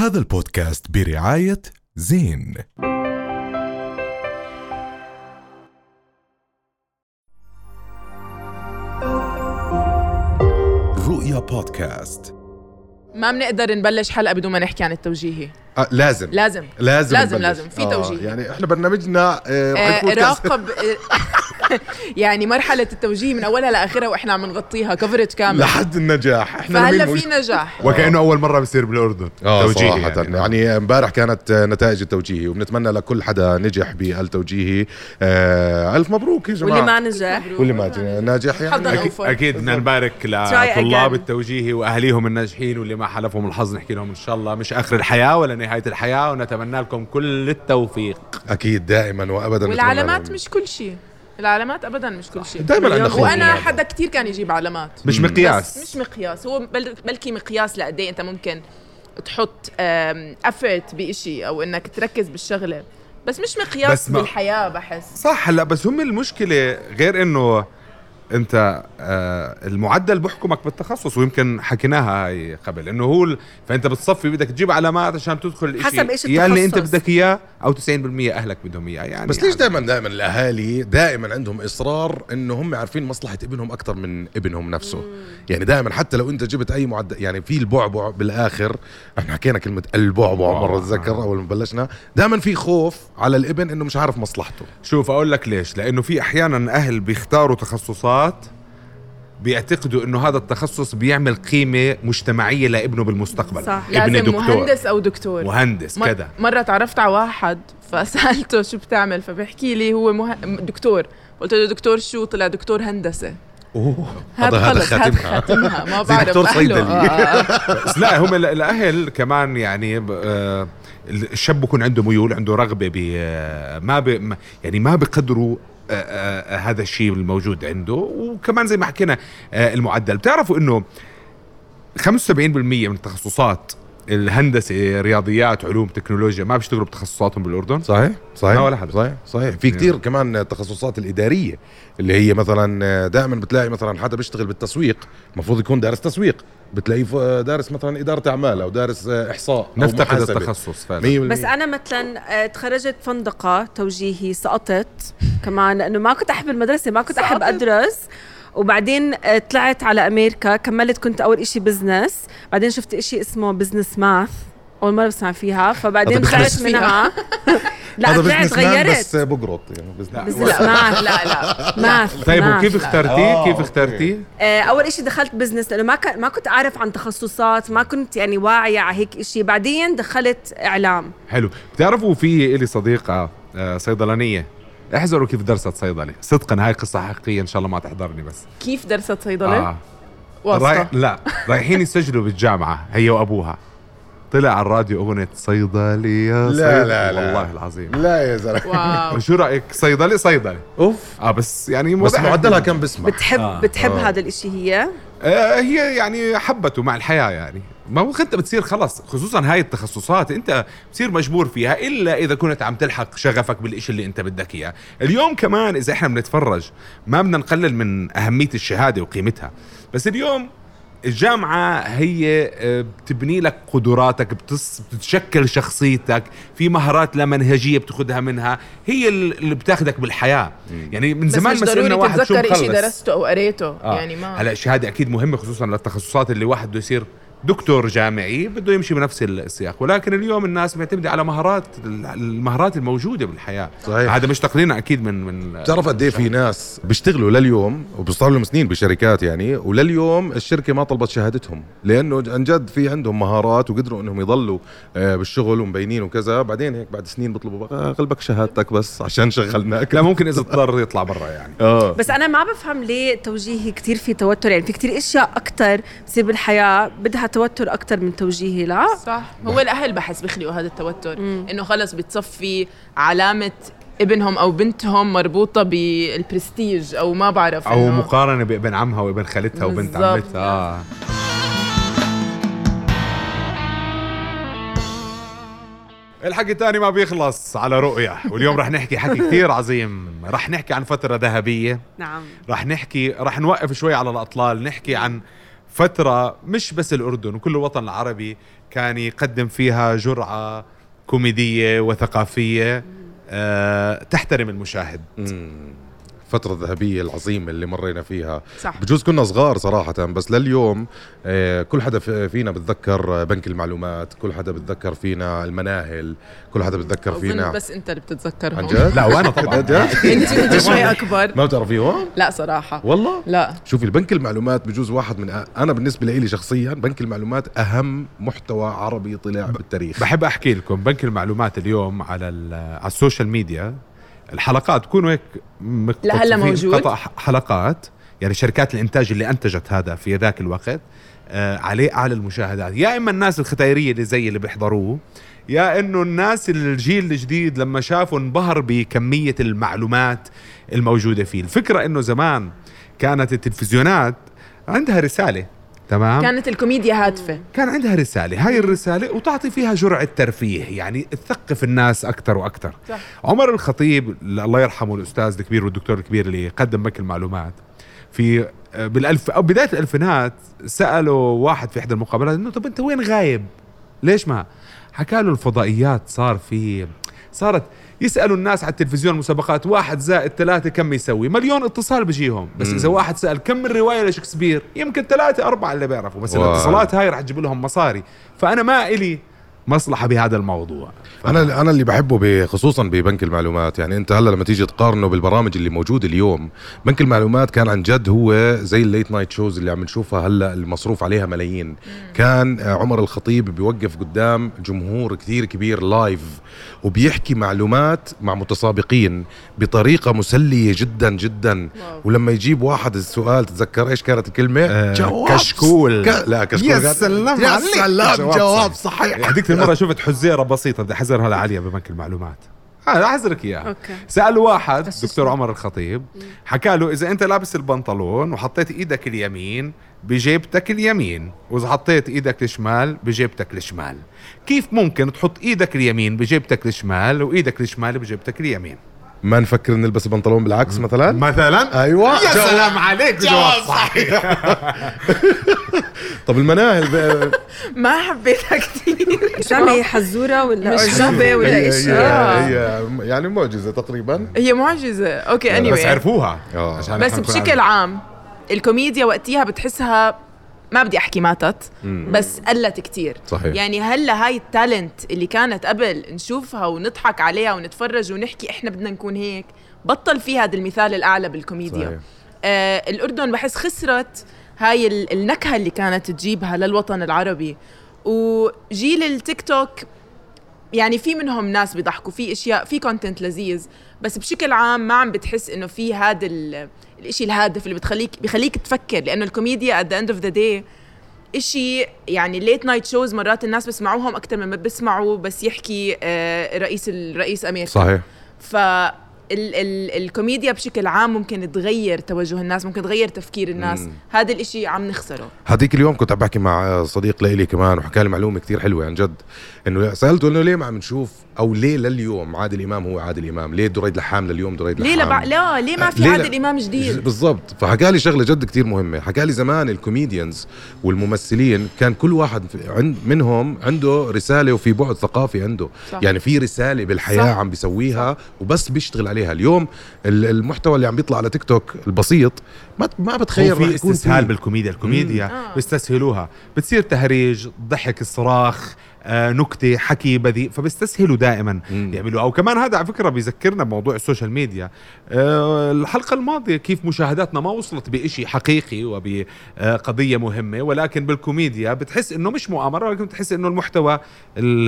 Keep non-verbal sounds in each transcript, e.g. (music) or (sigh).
هذا البودكاست برعاية زين. رؤيا بودكاست. ما بنقدر نبلش حلقة بدون ما نحكي عن التوجيهي آه لازم. لازم. لازم لازم. لازم. في آه توجيه. يعني إحنا برنامجنا آه آه راقب (laughs) (laughs) يعني مرحلة التوجيه من أولها لآخرها وإحنا عم نغطيها. كفرج كامل. لحد النجاح. إحنا فهلا في نجاح. وكأنه أول مرة بصير بالأردن. آه توجيهي صراحة. يعني, يعني امبارح كانت آه، نتائج التوجيهي وبنتمنى لكل حدا نجح بالتوجيهي. آه ألف مبروك يا جماعة. واللي ما نجح. واللي ما ناجح يعني. حظاً أكيد, أوفر. أكيد بدنا نبارك لطلاب. التوجيهي واهليهم الناجحين واللي ما حلفهم الحظ نحكي لهم إن شاء الله مش آخر الحياة ولا نهاية الحياة ونتمنى لكم كل التوفيق. أكيد دائما وابدا والعلامات مش كل شيء. العلامات ابدا مش كل شيء. دائما عندنا خوف وأنا حدا كتير كان يجيب علامات. مش مقياس. مش مقياس. هو بل بلكي مقياس لقد إيه أنت ممكن تحط افرت بإشي أو إنك تركز بالشغلة. بس مش مقياس بس ما- بالحياة بحس. صح هلأ بس هم المشكلة غير إنه انت آه المعدل بحكمك بالتخصص ويمكن حكيناها هاي قبل إنه هو ال- فأنت بتصفي بدك تجيب علامات عشان تدخل الاشي حسب إيش يا اللي أنت. بدك إياه أو 90% أهلك بدهم إياه يعني بس ليش. دائما دائما الأهالي دائما عندهم إصرار إنه هم عارفين مصلحة ابنهم أكثر من ابنهم نفسه. يعني دائما حتى لو أنت جبت أي معدل يعني في البعبع بالآخر إحنا حكينا كلمة البعبع مرة اتذكر أول ما بلشنا دائما في خوف على الابن إنه مش عارف مصلحته. شوف أقول لك ليش. لأنه في أحيانا أهل بيختاروا تخصصات بيعتقدوا إنه هذا التخصص بيعمل قيمة مجتمعية لابنه بالمستقبل صح. ابني لازم دكتور مهندس أو دكتور مهندس مر- كذا مرة تعرفت على واحد فسألته شو بتعمل فبيحكي لي هو مه... دكتور قلت له دكتور شو طلع دكتور هندسة أوه هذا هذا خاتمها. ما بعرف دكتور. صيدلي. آه، آه. بس لا هم ال- الأهل كمان يعني آه، الشاب بكون عنده ميول عنده رغبة ب ما ب يعني ما بقدروا هذا الشيء الموجود عنده. وكمان زي ما حكينا آه، المعدل. بتعرفوا إنه 75% من التخصصات الهندسة رياضيات علوم تكنولوجيا ما بيشتغلوا بتخصصاتهم بالأردن؟ صحيح صحيح ما ولا حدا. صحيح صحيح. في كتير كمان التخصصات الإدارية اللي هي مثلا دائما بتلاقي مثلا حدا بيشتغل بالتسويق المفروض يكون دارس تسويق. بتلاقيه ف- دارس مثلا إدارة أعمال أو دارس إحصاء أو نفتقد. التخصص فعلا. 100% بس أنا مثلا آه، تخرجت فندقة توجيهي سقطت (laughs) كمان لأنه ما كنت أحب المدرسة ما كنت أحب؟ أدرس. وبعدين آه، طلعت على أمريكا كملت كنت أول إشي business بعدين شفت إشي اسمه business math أول مرة بسمع فيها فبعدين طلعت منها. لا هذا طلعت غيرت. بس بقرط يعني business لا. بس لا math لا لا. math طيب. وكيف اخترتيه؟ كيف اخترتيه؟ آه، أول إشي دخلت business لأنه ما كان ما كنت أعرف عن تخصصات ما كنت يعني واعية على هيك إشي. بعدين دخلت إعلام. حلو. بتعرفوا في إلي صديقة آه، صيدلانية. احذروا كيف درست صيدلة. صدقا هاي قصة حقيقية إن شاء الله ما تحضرني بس. كيف درست صيدلة؟ آه. واسطة. رايح لا رايحين يسجلوا بالجامعة هي وأبوها. طلع على الراديو أغنية صيدلية لا، صيدلة. لا، لا. والله العظيم. لا يا زلمة. واو. شو رأيك؟ صيدلي صيدلي. أوف. آه بس يعني بس معدلها كان بسمع بتحب آه. بتحب آه. هذا الإشي هي؟ آه هي يعني حبته مع الحياة يعني. ما هو انت بتصير خلص خصوصا هاي التخصصات أنت بتصير مجبور فيها إلا إذا كنت عم تلحق شغفك بالإشي اللي أنت بدك إياه. اليوم كمان إذا إحنا بنتفرج ما بدنا نقلل من أهمية الشهادة وقيمتها. بس اليوم الجامعة هي آه، بتبني لك قدراتك بتص... بتشكل شخصيتك في مهارات لا منهجية بتاخذها منها هي اللي بتاخذك بالحياة. يعني من بس زمان مش ما سألنا ضروري واحد شو تتذكر مخلص. درسته أو قريته آه. يعني ما هلا الشهادة أكيد مهمة خصوصا للتخصصات اللي واحد بده يصير دكتور جامعي بده يمشي بنفس السياق. ولكن اليوم الناس معتمده على مهارات المهارات الموجودة بالحياة. صحيح. هذا مش تقليلا أكيد من من بتعرف قد إيه في ناس بيشتغلوا لليوم وبيصار لهم سنين بشركات يعني ولليوم الشركة ما طلبت شهادتهم لأنه عن جد في عندهم مهارات وقدروا إنهم يضلوا آه، بالشغل ومبينين وكذا. بعدين هيك بعد سنين بيطلبوا بقى قلبك شهادتك بس عشان شغلناك. لا ممكن إذا اضطر يطلع برا يعني. آه. بس أنا ما بفهم ليه توجيهي كتير في توتر يعني في كتير إشياء أكثر بتصير بالحياة بدها توتر أكثر من توجيهي لا؟ صح. هو الأهل بحس بيخلقوا هذا التوتر إنه خلص بتصفي علامة ابنهم أو بنتهم مربوطة بالبرستيج أو ما بعرف أو إنه- مقارنة بابن عمها وابن خالتها وبنت. عمتها. آه. الحكي تاني ما بيخلص على رؤية واليوم رح نحكي حكي (laughs) كثير عظيم. رح نحكي عن فترة ذهبية. نعم. رح نحكي رح نوقف شوي على الأطلال نحكي عن فترة مش بس الأردن وكل الوطن العربي كان يقدم فيها جرعة كوميدية وثقافية آه تحترم المشاهد. مم. الفترة الذهبية العظيمة اللي مرينا فيها. صح. بجوز كنا صغار صراحة بس لليوم آه، كل حدا فينا بتذكر بنك المعلومات كل حدا بتذكر فينا المناهل كل حدا بتذكر فينا. بس أنت اللي بتتذكرهم. عن جد؟ لا وأنا طبعا. جد؟ (laughs) أنت انت (laughs) شوي أكبر. ما بتعرفيهم؟ لا صراحة. والله؟ لا. شوفي البنك المعلومات بجوز واحد من أ- أنا بالنسبة لي شخصيا بنك المعلومات أهم محتوى عربي طلع بالتاريخ. بحب أحكي لكم بنك المعلومات اليوم على ال- على ال social media الحلقات بكونوا هيك لهلا موجود؟ قطع حلقات. يعني شركات الإنتاج اللي أنتجت هذا في ذاك الوقت آه عليه أعلى المشاهدات. يا إما الناس الختيارية اللي زي اللي بيحضروه يا إنه الناس الجيل الجديد لما شافوا انبهر بكمية المعلومات الموجودة فيه. الفكرة إنه زمان كانت التلفزيونات عندها رسالة. تمام؟ كانت الكوميديا هادفة. كان عندها رسالة. هاي الرسالة وتعطي فيها جرعة ترفيه يعني تثقف الناس أكثر وأكثر. صح. عمر الخطيب الله يرحمه الأستاذ الكبير والدكتور الكبير اللي قدم بنك المعلومات في آه، بالألف أو بداية الألفينات سألوا واحد في إحدى المقابلات إنه طب أنت وين غايب؟ ليش ما؟ حكى له الفضائيات صار في صارت يسألوا الناس على التلفزيون مسابقات واحد زائد ثلاثة كم يسوي؟ مليون اتصال بيجيهم. بس مم. إذا واحد سأل كم من رواية لشكسبير؟ يمكن ثلاثة أربعة اللي بيعرفوا. بس واو. الاتصالات هاي رح تجيب لهم مصاري. فأنا ما إلي مصلحة بهذا الموضوع. أنا أنا اللي بحبه ب- خصوصا ببنك المعلومات. يعني أنت هلأ لما تيجي تقارنه بالبرامج اللي موجودة اليوم بنك المعلومات كان عن جد هو زي ال late night shows اللي عم نشوفها هلأ المصروف عليها ملايين. كان آه، عمر الخطيب بيوقف قدام جمهور كثير كبير live وبيحكي معلومات مع متسابقين بطريقة مسلية جدا جدا. wow. ولما يجيب واحد السؤال تتذكر إيش كانت الكلمة؟ آه، كشكول. ك... لا كشكول. يا سلام يا عليك. سلام جواب. صحيح. هذيك المرة شفت حزيرة بسيطة بدي أحذرها لعالية ببنك المعلومات. هذا أحذرك إياها. okay. سأل واحد دكتور. عمر الخطيب حكى له إذا أنت لابس البنطلون وحطيت إيدك اليمين بجيبتك اليمين وإذا حطيت إيدك الشمال بجيبتك الشمال. كيف ممكن تحط إيدك اليمين بجيبتك الشمال وإيدك الشمال بجيبتك اليمين؟ ما نفكر نلبس البنطلون بالعكس مثلا؟ مثلا؟ أيوه. يا جواب. سلام عليك جواب صحيح. (laughs) طب المناهل ب- (laughs) ما حبيتها كثير. هي حزورة ولا عجوبه ولا إيش؟ هي, آه. هي يعني معجزة تقريبا. هي معجزة. أوكي اني بس عرفوها. آه. عشان بس إحنا نكون بشكل. عام الكوميديا وقتها بتحسها ما بدي أحكي ماتت بس قلت كتير صحيح. يعني هلأ هاي ال talent اللي كانت قبل نشوفها ونضحك عليها ونتفرج ونحكي إحنا بدنا نكون هيك بطل في هذا المثال الأعلى بالكوميديا صحيح. آه الأردن بحس خسرت هاي ال- النكهة اللي كانت تجيبها للوطن العربي وجيل التيك توك يعني في منهم ناس بيضحكوا في أشياء في content لذيذ بس بشكل عام ما عم بتحس إنه في هذا ال- الإشي الهادف اللي بتخليك بخليك تفكر لأنه الكوميديا at the end of the day إشي يعني late night shows مرات الناس بسمعوهم أكثر من ما بيسمعوا بس يحكي آه، رئيس ال- رئيس أمريكا. صحيح. ف ال ال الكوميديا بشكل عام ممكن تغير توجه الناس ممكن تغير تفكير الناس. مم. هذا الإشي عم نخسره. هذيك اليوم كنت عم بحكي مع صديق لإلي كمان وحكى لي معلومة كثير حلوة عن جد إنه سألته إنه ليه ما عم نشوف أو ليه لليوم عادل إمام هو عادل إمام؟ ليه دريد لحام لليوم دريد ليه لحام؟ لبع... لا ليه ما في ليه؟ عادل إمام جديد؟ بالضبط. فحكى لي شغلة جد كتير مهمة. حكى لي زمان ال comedians والممثلين كان كل واحد عند منهم عنده رسالة وفي بعد ثقافي عنده. صح. يعني في رسالة بالحياة صح. عم بيسويها وبس بيشتغل عليها. اليوم ال- المحتوى اللي عم بيطلع على تيك توك البسيط ما ما بتخيل في استسهال. بالكوميديا. الكوميديا آه. بيستسهلوها. بتصير تهريج ضحك الصراخ آه، نكتة حكي بذيء فبيستسهلوا دائما. مم. يعملوا أو كمان هذا على فكرة بيذكرنا بموضوع ال social media. آه، الحلقة الماضية كيف مشاهداتنا ما وصلت بشيء حقيقي وبقضية مهمة ولكن بالكوميديا بتحس إنه مش مؤامرة ولكن بتحس إنه المحتوى ال-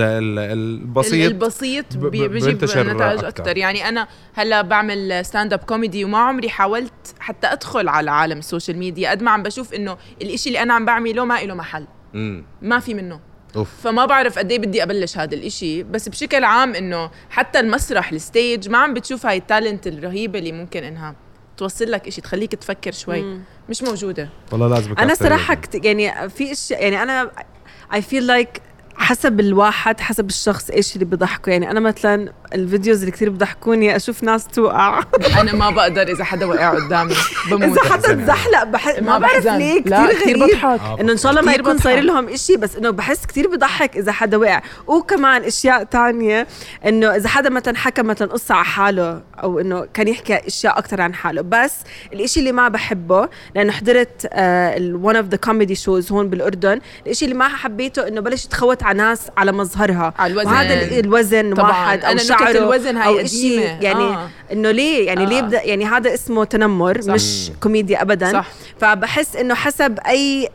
ال- البسيط البسيط بيجيب نتائج أكتر. أكثر يعني أنا هلأ بعمل stand up comedy وما عمري حاولت حتى أدخل على عالم ال social media. قد ما عم بشوف إنه الإشي اللي أنا عم بعمله ما له محل. مم. ما في منه. أوف. فما بعرف قد إيه بدي أبلش هذا الإشي. بس بشكل عام إنه حتى المسرح ال stage ما عم بتشوف هاي ال talent الرهيبة اللي ممكن إنها توصل لك إشي تخليك تفكر شوي. مم. مش موجودة. والله لازم أنا صراحة كت... يعني في اشياء يعني أنا I feel like حسب الواحد حسب الشخص إيش اللي بضحكه يعني أنا مثلا ال videos اللي كثير بضحكوني أشوف ناس توقع. (laughs) أنا ما بقدر إذا حدا وقع قدامي بموت. إذا حدا تزحلق بح... ما بعرف. ليه لا، كثير كتير غريب. بضحك. إنه إن شاء الله ما يكون. صاير لهم إشي بس إنه بحس كثير بضحك إذا حدا وقع. وكمان أشياء تانية إنه إذا حدا مثلا حكى مثلا قصة على حاله أو إنه كان يحكي أشياء أكثر عن حاله. بس الإشي اللي ما بحبه لأنه حضرت one of the comedy shows هون بالأردن الإشي اللي ما حبيته إنه بلش يتخوت على ناس على مظهرها على الوزن. وهذا ال- الوزن طبعاً. واحد أو أنا شعره الوزن هاي. إشي يعني آه. إنه ليه يعني آه. ليه بدا يعني هذا اسمه تنمر صح. مش كوميديا ابدا صح. فبحس إنه حسب أي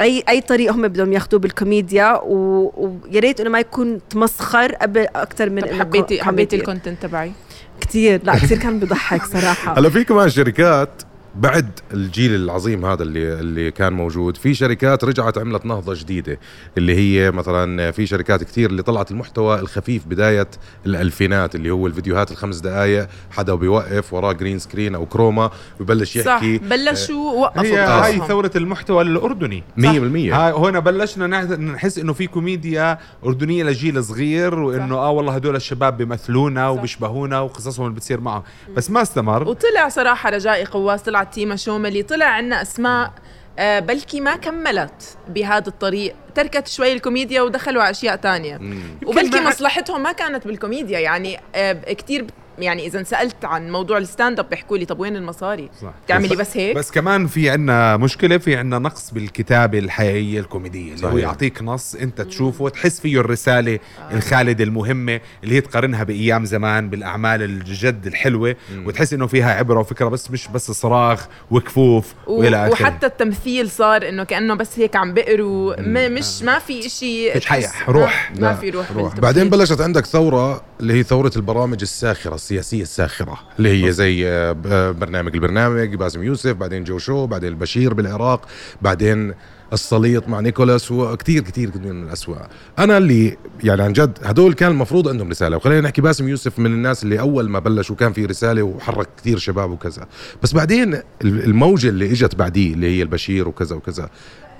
أي أي طريق هم بدهم ياخذوه بالكوميديا ويا ريت إنه ما يكون تمسخر قبل أكثر من طب إنه حبيتي حبيتي كوميديا. ال content تبعي كثير لا كثير كان بضحك صراحة (laughs) هلا في كمان شركات بعد الجيل العظيم هذا اللي اللي كان موجود في شركات رجعت عملت نهضة جديدة اللي هي مثلا في شركات كثير اللي طلعت المحتوى الخفيف بداية الألفينات اللي هو الفيديوهات الخمس دقائق حدا بيوقف وراه green screen أو chroma ويبلش صح يحكي. بلشوا وقفوا هي هاي. ثورة المحتوى الأردني. 100% هاي هنا بلشنا نح- نحس إنه في كوميديا أردنية لجيل صغير وإنه آه والله هدول الشباب بيمثلونا وبيشبهونا وقصصهم اللي بتصير معهم. بس ما استمر. وطلع صراحة رجائي قواس طلعت تيما شوملي طلع عنا أسماء آه، بلكي ما كملت بهذا الطريق. تركت شوي الكوميديا ودخلوا على أشياء تانية. وبلكي مصلحتهم ما كانت بالكوميديا يعني آه، كتير يعني إذا سألت عن موضوع ال stand up بيحكوا لي طب وين المصاري؟ صح. تعملي بس هيك؟ بس كمان في عنا مشكلة في عنا نقص بالكتابة الحقيقية الكوميدية اللي هو صحيح. يعطيك نص أنت تشوفه وتحس فيه الرسالة الخالدة المهمة اللي هي تقارنها بأيام زمان بالأعمال الجد الحلوة وتحس إنه فيها عبرة وفكرة بس مش بس صراخ وكفوف و- وإلى آخره وحتى التمثيل صار إنه كأنه بس هيك عم بقروا مش ما في شيء فيش حيح، روح. ما, ما في روح, بالتمثيل. بعدين بلشت عندك ثورة اللي هي ثورة البرامج الساخرة السياسية الساخرة اللي هي زي آه، آه، برنامج البرنامج باسم يوسف بعدين جو شو بعدين البشير بالعراق بعدين السليط مع نيكولاس وكتير كتير كتير من الأسواق أنا اللي يعني عن جد هدول كان المفروض عندهم رسالة وخلينا نحكي باسم يوسف من الناس اللي أول ما بلشوا كان في رسالة وحرك كتير شباب وكذا. بس بعدين الموجة اللي إجت بعديه اللي هي البشير وكذا وكذا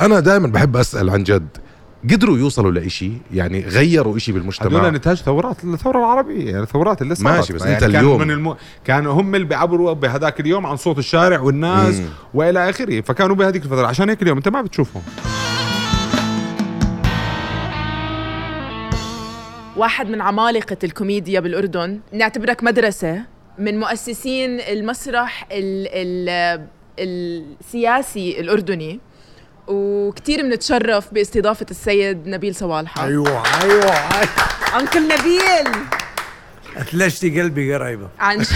أنا دائما بحب أسأل عن جد قدروا يوصلوا لإشي يعني غيروا إشي بالمجتمع. هدول نتاج ثورات الثورة العربية يعني الثورات اللي صارت. ماشي، بس يعني أنت كانوا اليوم- من الم... كانوا هم اللي بيعبروا بهذاك اليوم عن صوت الشارع والناس مم. وإلى آخره. فكانوا بهذيك الفترة. عشان هيك اليوم أنت ما بتشوفهم. واحد من عمالقة الكوميديا بالأردن نعتبرك مدرسة من مؤسسين المسرح ال ال السياسي الأردني. وكتير بنتشرف باستضافة السيد نبيل صوالحة. أيوه أيوه أيوة. أنكل نبيل. اتلشتي قلبي قريبة. عن ج-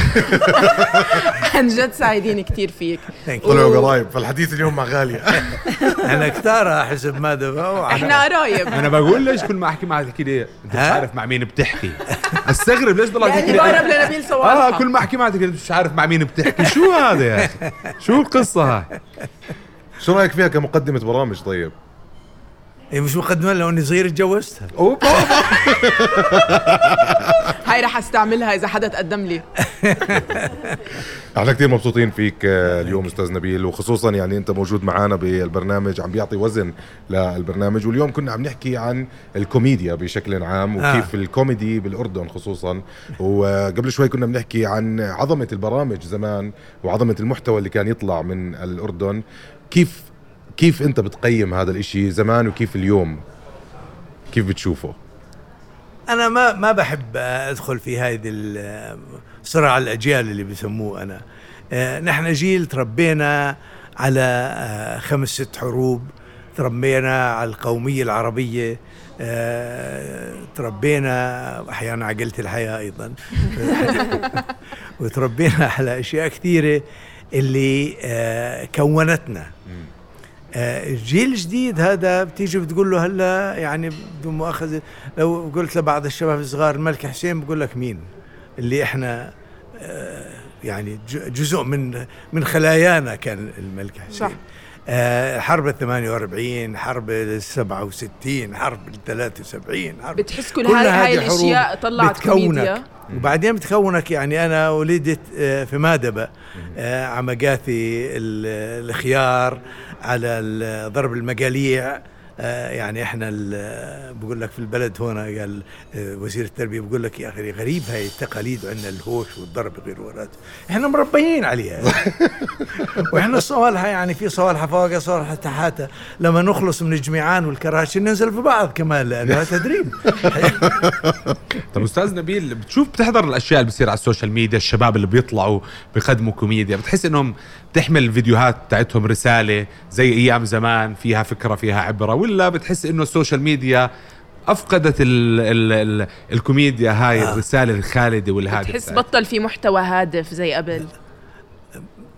(laughs) عن جد سعيدين كتير فيك. ثانك طلعوا قرايب فالحديث اليوم مع غالية. (laughs) أنا كتارة حسب ما دفعوا. إحنا قرايب. أنا بقول ليش كل ما أحكي معك تحكي لي أنت مش؟ عارف مع مين بتحكي. أستغرب ليش ضلك يعني تحكي لي بقرب لنبيل صوالحة. آه كل ما أحكي معك تحكي لي مش عارف مع مين بتحكي. شو هذا يا أخي؟ شو القصة هاي؟ شو رأيك فيها كمقدمة برامج طيب؟ إيه مش مقدمة لو إني صغير تجوزتها (laughs) هاي رح أستعملها إذا حدا تقدم لي. (laughs) إحنا كثير مبسوطين فيك آه، اليوم أستاذ نبيل وخصوصا يعني أنت موجود معنا بالبرنامج عم بيعطي وزن للبرنامج. واليوم كنا عم نحكي عن الكوميديا بشكل عام وكيف آه. الكوميدي بالأردن خصوصا. وقبل شوي كنا بنحكي عن عظمة البرامج زمان وعظمة المحتوى اللي كان يطلع من الأردن. كيف كيف انت بتقيم هذا الإشي زمان وكيف اليوم؟ كيف بتشوفه؟ أنا ما ما بحب أدخل في هذه صراع الأجيال اللي بسموه أنا. آه، نحن جيل تربينا على آه، خمس ست حروب. تربينا على القومية العربية. آه، تربينا أحيانا عقلة الحياة أيضا. (laughs) وتربينا على أشياء كثيرة. اللي آه، كونتنا. آه، الجيل الجديد هذا بتيجي بتقول له هلا يعني بدون مؤاخذة لو قلت لبعض الشباب الصغار الملك حسين بقول لك مين؟ اللي إحنا آه، يعني جزء من من خلايانا كان الملك حسين. صح. آه، حرب ال 48 حرب ال 67 حرب ال 73 حرب بتحس كل كل هاي هاي الأشياء طلعت كوميديا؟ وبعدين بتكونك يعني أنا ولدت آه، في مادبة آه، على مقاثي ال- الخيار على ضرب المقاليع. يعني إحنا بقول لك في البلد هنا قال آه، وزير التربية بقول لك يا أخي غريب هاي التقاليد وعندنا الهوش والضرب غير ورات إحنا مربيين عليها. (laughs) وإحنا الصوالحه يعني في صوالحة فوق صوالحة تحتها لما نخلص من الجميعان والكراشي ننزل في بعض كمان لانها تدريب. (laughs) طب أستاذ نبيل بتشوف بتحضر الأشياء اللي بتصير على السوشيال ميديا الشباب اللي بيطلعوا بيقدموا كوميديا بتحس إنهم تحمل الفيديوهات بتاعتهم رسالة زي أيام زمان فيها فكرة فيها عبرة ولا بتحس إنه السوشيال ميديا أفقدت ال ال ال الكوميديا هاي آه. الرسالة الخالدة والهادفة تحس بتاعتها؟ بطل في محتوى هادف زي قبل.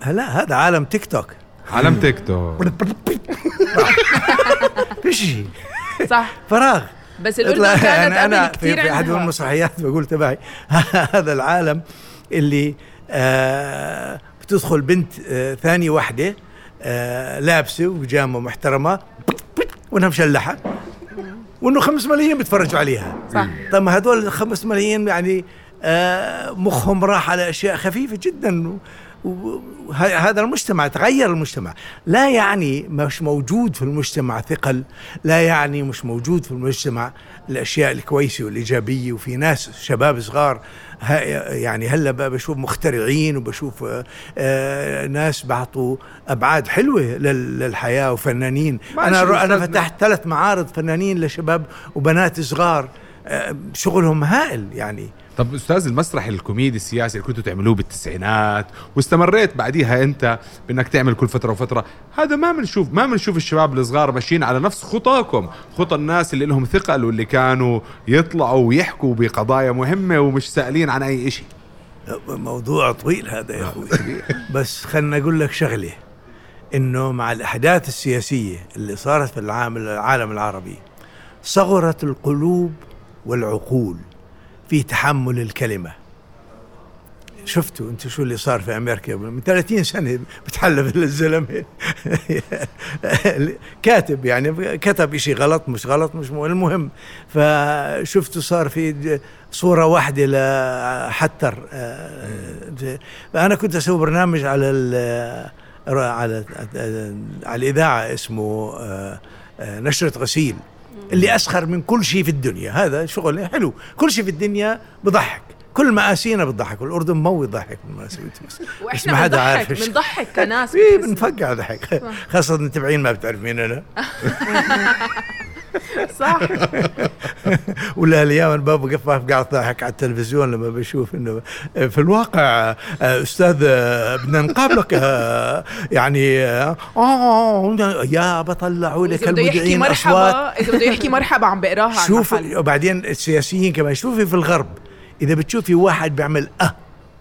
هلا هذا عالم تيك توك. عالم تيك توك. (laughs) في شيء. صح. فراغ. بس الأردن كانت أنا أنا قبل في, كثير في أحد المسرحيات بقول تبعي (laughs) هذا العالم اللي آه بتدخل بنت آه ثاني وحدة آه لابسة وبيجامة محترمة وإنها مشلحة وإنه خمس ملايين بيتفرجوا عليها. صح. طب ما هدول الخمس ملايين يعني آه مخهم راح على أشياء خفيفة جدا وهذا المجتمع تغير المجتمع. لا يعني مش موجود في المجتمع ثقل لا يعني مش موجود في المجتمع الأشياء الكويسة والإيجابية. وفي ناس شباب صغار يعني هلأ بشوف مخترعين وبشوف آه، ناس بعطوا أبعاد حلوة لل- للحياة وفنانين. أنا أستاذنا. فتحت ثلاث معارض فنانين لشباب وبنات صغار آه، شغلهم هائل يعني. طب أستاذ المسرح الكوميدي السياسي اللي كنتوا تعملوه بالتسعينات واستمريت بعديها أنت بأنك تعمل كل فترة وفترة هذا ما بنشوف ما بنشوف الشباب الصغار ماشيين على نفس خطاكم خطى الناس اللي لهم ثقل واللي كانوا يطلعوا ويحكوا بقضايا مهمة ومش سائلين عن أي شيء موضوع طويل هذا يا أخوي. (laughs) بس خلنا أقول لك شغلة إنه مع الأحداث السياسية اللي صارت في العالم العالم العربي صغرت القلوب والعقول. في تحمل الكلمة. شفتوا أنتوا شو اللي صار في أمريكا؟ من 30 سنة بتحلف الزلمة. (laughs) كاتب يعني كتب شيء غلط مش غلط مش مهم. المهم فشفتوا صار في صورة واحدة لحتر آه، فانا كنت أسوي برنامج على ال- على على الإذاعة اسمه آه، آه، نشرة غسيل. اللي أسخر من كل شيء في الدنيا. هذا شغل حلو. كل شيء في الدنيا بضحك. كل مآسينا بتضحك. والأردن مو يضحك من مآسيته بس بس ما وإحنا حدا عارف بنضحك كناس بتحس- بنفقع ضحك. (laughs) خاصة المتابعين ما بتعرف مين أنا. (laughs) (laughs) صح (laughs) ولا الأيام أنا بابا قف قاعد ضاحك على التلفزيون لما بشوف إنه في الواقع آه، أستاذ آه، بدنا نقابلك آه، يعني آه، يا بطلعوا لك إذا بده يحكي المذيعين مرحبا إذا بده يحكي مرحبا عم بقراها شوف. وبعدين السياسيين كمان شوفي في الغرب إذا بتشوفي واحد بيعمل آه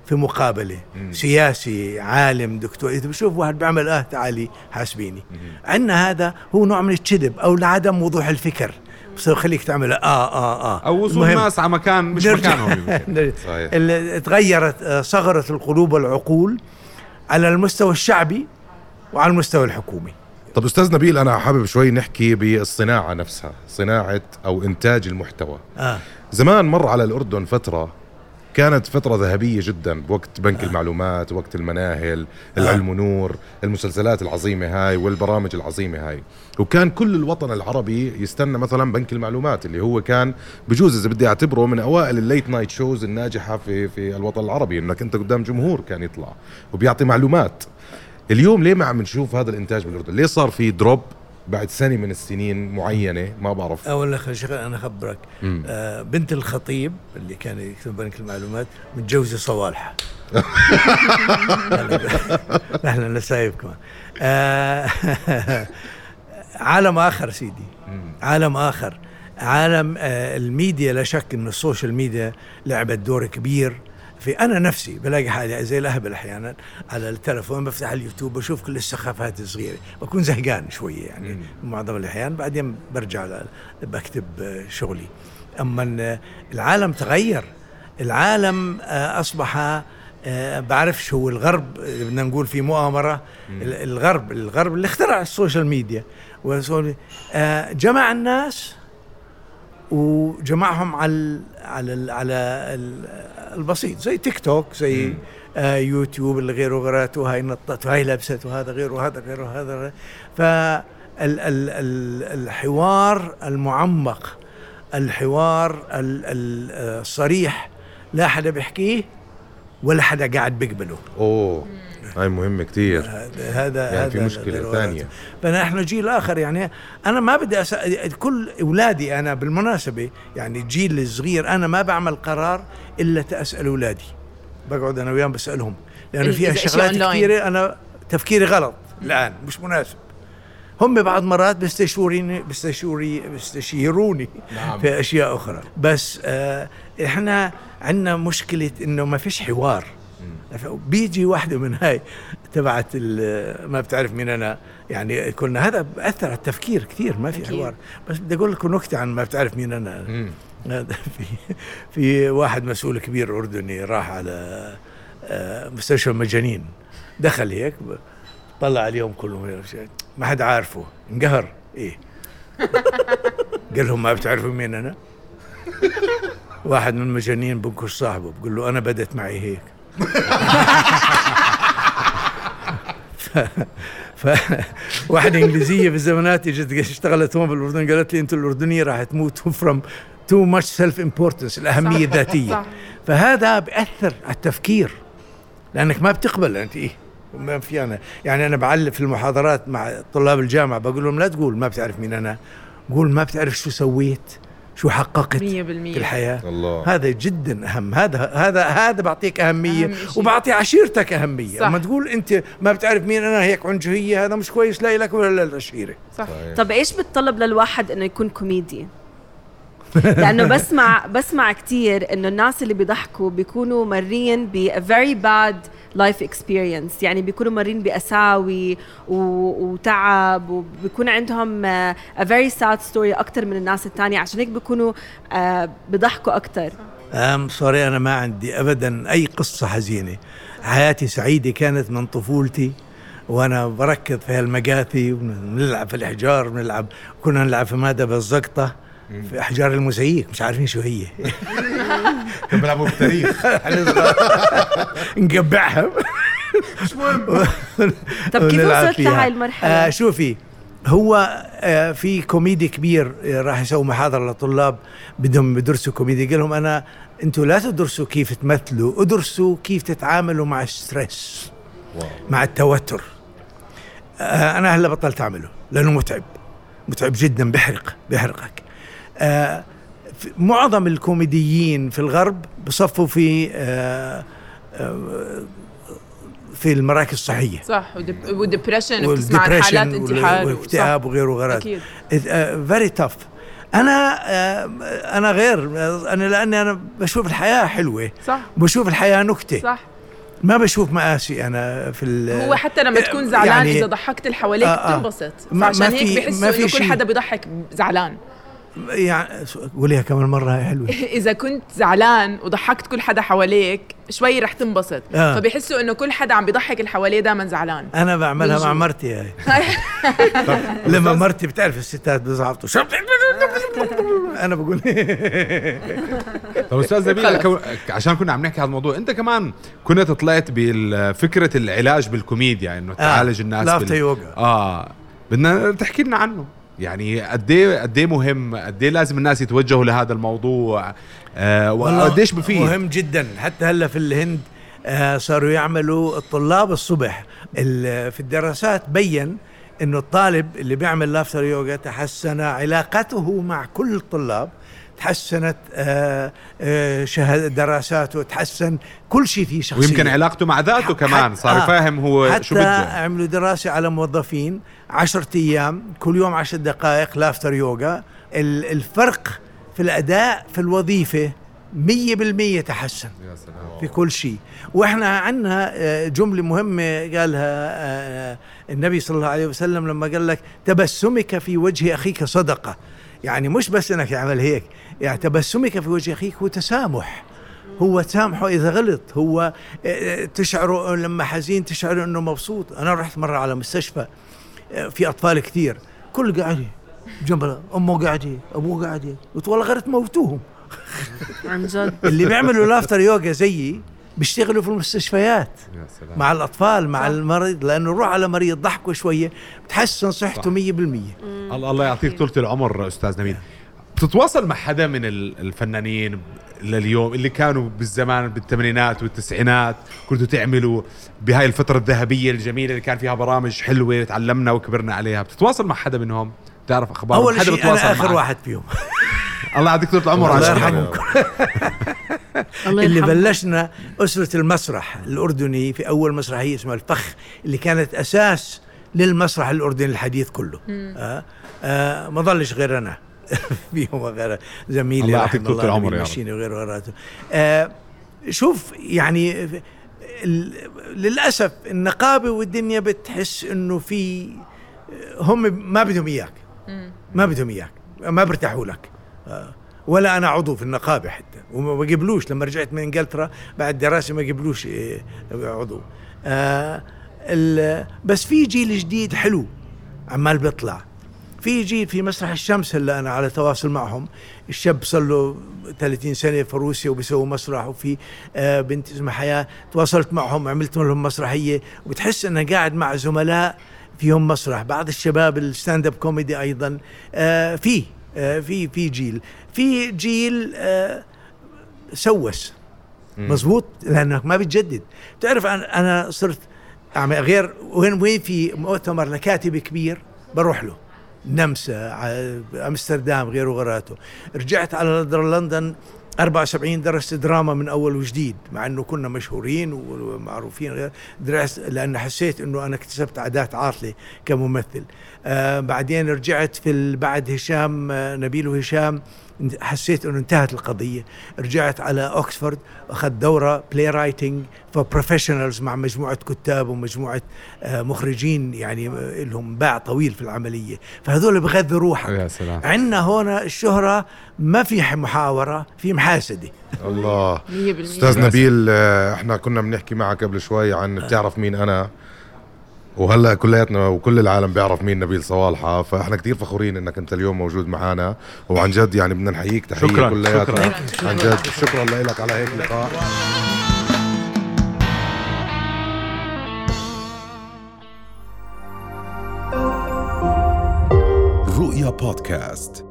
في مقابلة. سياسي عالم دكتور. إذا بشوف واحد بيعمل آه تعالي حاسبيني. عندنا هذا هو نوع من الكذب أو لعدم وضوح الفكر. بس خليك تعمل آه آه آه. أو وصول الناس على مكان مش نرجع- مكانهم. (laughs) صحيح. اللي تغيرت آه، صغرت القلوب والعقول على المستوى الشعبي وعلى المستوى الحكومي. طب أستاذ نبيل أنا حابب شوي نحكي بالصناعة نفسها صناعة أو إنتاج المحتوى. آه. زمان مر على الأردن فترة كانت فترة ذهبية جدا بوقت بنك المعلومات وقت المناهل العلم نور المسلسلات العظيمة هاي والبرامج العظيمة هاي. وكان كل الوطن العربي يستنى مثلا بنك المعلومات اللي هو كان بجوز إذا بدي أعتبره من أوائل ال late night shows الناجحة في, في الوطن العربي إنك أنت قدام جمهور كان يطلع وبيعطي معلومات. اليوم ليه ما عم نشوف هذا الإنتاج بالأردن؟ ليه صار في drop؟ بعد سنة من السنين معينة ما بعرف. أول لك شغل أنا أخبرك. آه بنت الخطيب اللي كان يكتب بنك المعلومات متجوزة صوالحة. (laughs) أهلا نسايب كمان. آه (laughs) عالم آخر سيدي. عالم آخر. عالم آه الميديا لا شك إنه السوشيال ميديا لعبت دور كبير. في أنا نفسي بلاقي حالي زي الأهبل أحيانا على التلفون بفتح اليوتيوب بشوف كل السخافات الصغيرة. بكون زهقان شوية يعني معظم الأحيان. بعدين برجع بكتب شغلي. أما العالم تغير. العالم آه، أصبح آه، بعرفش هو الغرب. بدنا نقول في مؤامرة. ال- الغرب الغرب اللي اخترع السوشيال ميديا. آه، جمع الناس وجمعهم على على على البسيط زي تيك توك زي آه يوتيوب اللي غيره غيرته وهاي نطت وهاي لبست وهذا غيره وهذا غيره وهذا غيره. ف ال ال ال الحوار المعمق الحوار ال ال الصريح لا حدا بيحكيه ولا حدا قاعد بيقبله. أوه. هاي مهمه كتير هذا هذا يعني في هذا مشكلة هذا ثانية. فنحن جيل آخر يعني أنا ما بدي أس... كل أولادي أنا بالمناسبة يعني الجيل الصغير أنا ما بعمل قرار إلا تا أسأل أولادي بقعد أنا وياهم بسألهم لأنه إذا فيها شغلات. كثيرة أنا تفكيري غلط الآن مش مناسب هم بعض مرات بيستشوريني بيستشوري بيستشيروني نعم. في أشياء أخرى بس آه إحنا عندنا مشكلة إنه ما فيش حوار بيجي واحدة من هاي تبعت ال- ما بتعرف مين أنا. يعني كنا هذا بأثر على التفكير كثير ما في. حوار. بس بدي أقول لكم نكتة عن ما بتعرف مين مم. هذا (laughs) في في واحد مسؤول كبير أردني راح على آه، مستشفى مجانين. دخل هيك طلع عليهم كلهم ما حد عارفه. انقهر. إيه. (laughs) قال لهم ما بتعرفوا مين أنا؟ (laughs) واحد من المجانين بنكش صاحبه. بقول له أنا بدت معي هيك. ف... واحدة إنجليزية بالزمانات اجت اشتغلت هون بالأردن قالت لي أنتم الأردنية راح تموتوا from too much self importance الاهمية الذاتية. فهذا بأثر على التفكير لأنك ما بتقبل أنت إيه ما في أنا يعني أنا بعلم في المحاضرات مع طلاب الجامعة بقول لهم لا تقول ما بتعرف مين أنا قول ما بتعرف شو سويت. شو حققت 100% في الحياة؟ الله. هذا جدا أهم. هذا هذا هذا بعطيك أهمية أهم. وبعطي عشيرتك أهمية. صح. اما تقول أنت ما بتعرف مين أنا هيك عنجهية هذا مش كويس لا لك ولا للعشيرة. صح. طب إيش بتطلب للواحد إنه يكون كوميدي؟ (laughs) لأنه بسمع بسمع كثير إنه الناس اللي بيضحكوا بيكونوا مارين ب very bad life experience. يعني بيكونوا مارين بمآسي و... وتعب وبيكون عندهم a very sad story أكثر من الناس الثانية عشان هيك بيكونوا آه، بيضحكوا أكثر I'm sorry أنا ما عندي ابدا أي قصة حزينة. حياتي سعيدة كانت من طفولتي وأنا بركض في هالمقاثي ونلعب في الحجار بنلعب كنا نلعب في مادة بالزقطة. في أحجار الموزاييك مش عارفين شو هي. (laughs) كانوا بيلعبوا بالتاريخ. (laughs) نقبعها. (laughs) طب كيف وصلت. لهاي المرحلة؟ آه شوفي هو آه في كوميدي كبير آه راح يسوي محاضرة لطلاب بدهم يدرسوا كوميدي. قال لهم أنا أنتم لا تدرسوا كيف تمثلوا ادرسوا كيف تتعاملوا مع ال stress مع التوتر. آه أنا هلا بطلت أعمله لأنه متعب متعب جدا بحرق بحرقك. معظم الكوميديين في الغرب بصفوا في آه آه في المراكز الصحية. صح و depression وبتسمع عن وال depression حالات انتحار واكتئاب وغيره أكيد. very tough أنا آه، أنا غير أنا لأني أنا بشوف الحياة حلوة. صح. بشوف الحياة نكتة. صح. ما بشوف مآسي أنا في ال- هو حتى لما تكون زعلان يعني- اذا ضحكت اللي حواليك آه، آه. بتنبسط. ما- فعشان هيك في إنه كل. حدا بيضحك زعلان. يعني قوليها كمان مرة هاي حلوة. (laughs) إذا كنت زعلان وضحكت كل حدا حواليك شوي رح تنبسط. آه. فبيحسوا إنه كل حدا عم بيضحك اللي حواليه دائما زعلان. أنا بعملها مع. مرتي هاي. (laughs) (laughs) لما مرتي بتعرف الستات بيزعبطوا شو؟ أنا بقول طب أستاذ نبيل عشان كنا عم نحكي هذا الموضوع أنت كمان كنت طلعت بفكره العلاج بالكوميديا إنه تعالج الناس يوغا. آه. بدنا تحكي لنا عنه. يعني قد إيه قد إيه مهم. قد إيه لازم الناس يتوجهوا لهذا الموضوع. آه وقديش بفيد؟ مهم جدا. حتى هلأ في الهند آه صاروا يعملوا الطلاب الصبح. ال- في الدراسات بين إنه الطالب اللي بيعمل لافتر يوغا تحسن علاقته مع كل الطلاب. تحسنت آه آه دراساته تحسن كل شيء فيه شخصية. ويمكن علاقته مع ذاته كمان صار آه. فاهم هو حتى شو بده. عملوا دراسة على موظفين عشرة أيام كل يوم عشر دقائق لافتر يوغا. ال- الفرق في الأداء في الوظيفة مية بالمية تحسن يا سلام. في كل شيء. وإحنا عندنا آه، جملة مهمة قالها النبي صلى الله عليه وسلم لما قال لك تبسمك في وجه أخيك صدقة. يعني مش بس إنك تعمل هيك يعني تبسمك في وجه أخيك هو تسامح. هو تسامحه إذا غلط هو آه، تشعره لما حزين تشعر إنه مبسوط. أنا رحت مرة على مستشفى آه، في أطفال كثير كل قاعدة جنب أمه قاعدة أبوه قاعدة قلت والله غير تموتوهم عن جد. اللي بيعملوا لافتر يوغا زيي بيشتغلوا في المستشفيات يا سلام. مع الأطفال مع المريض لأنه روح على مريض ضحكه شوية بتحسن صحته 100% الله الله يعطيك طولة العمر أستاذ نبيل. بتتواصل مع حدا من ال- الفنانين لليوم اللي كانوا بالزمان بالثمانينات والتسعينات؟ كنتوا تعملوا بهاي الفترة الذهبية الجميلة اللي كان فيها برامج حلوة تعلمنا وكبرنا عليها؟ بتتواصل مع حدا منهم؟ تعرف أخبارهم؟ أول حدا شيء بتواصل أنا آخر معك؟ واحد فيهم. (laughs) الله يعطيك طولة العمر. الله عشان يرحمكم. (laughs) الله اللي. بلشنا أسرة المسرح الأردني في أول مسرحية اسمها الفخ اللي كانت أساس للمسرح الأردني الحديث كله. آه آه ما ضلش غير أنا. (laughs) فيهم غير زميلي الله يعطيك الله العمر يا رب. مشيني وغيره آه شوف يعني للأسف النقابة والدنيا بتحس إنه في هم ما بدهم إياك. ما بدهم إياك. ما برتاحوا لك. آه. ولا أنا عضو في النقابة حتى. وما قبلوش لما رجعت من إنجلترا بعد دراسة ما قبلوش إيه، عضو. آه بس في جيل جديد حلو عمال بيطلع. في جيل في مسرح الشمس هلا أنا على تواصل معهم. الشاب صار له 30 سنة في روسيا وبيسوي مسرح وفي آه بنت اسمها حياة تواصلت معهم عملت لهم مسرحية. وبتحس انها قاعد مع زملاء فيهم مسرح. بعض الشباب ال stand-up comedy أيضا. آه في في في جيل. في جيل آه سوس. مزبوط؟ لأنك ما بتجدد. تعرف أنا أنا صرت أعمل غير وين وين في مؤتمر لكاتب كبير بروح له. نمسا أمستردام غيره غيراته رجعت على لندن 74 درست دراما من أول وجديد مع إنه كنا مشهورين ومعروفين غير. درست لأن حسيت إنه أنا اكتسبت عادات عاطلة كممثل. آه بعدين رجعت في بعد هشام آه نبيل وهشام. حسيت انه انتهت القضية رجعت على اوكسفورد أخذت دورة playwriting for professionals مع مجموعة كتاب ومجموعة آه مخرجين يعني آه، لهم باع طويل في العملية. فهذول بغذوا روحك. يا سلام. عندنا هون الشهرة ما في محاورة في محاسدة. الله. 100% أستاذ نبيل آه، إحنا كنا بنحكي معك قبل شوي عن بتعرف مين أنا. وهلا كلياتنا وكل العالم بيعرف مين نبيل صوالحة فإحنا كتير فخورين إنك أنت اليوم موجود معنا وعن جد يعني بدنا نحييك تحية شكراً، كلياتنا. شكراً. عن جد شكرا لك على هيك لقاء. رؤيا بودكاست.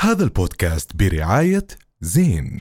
هذا البودكاست برعاية زين.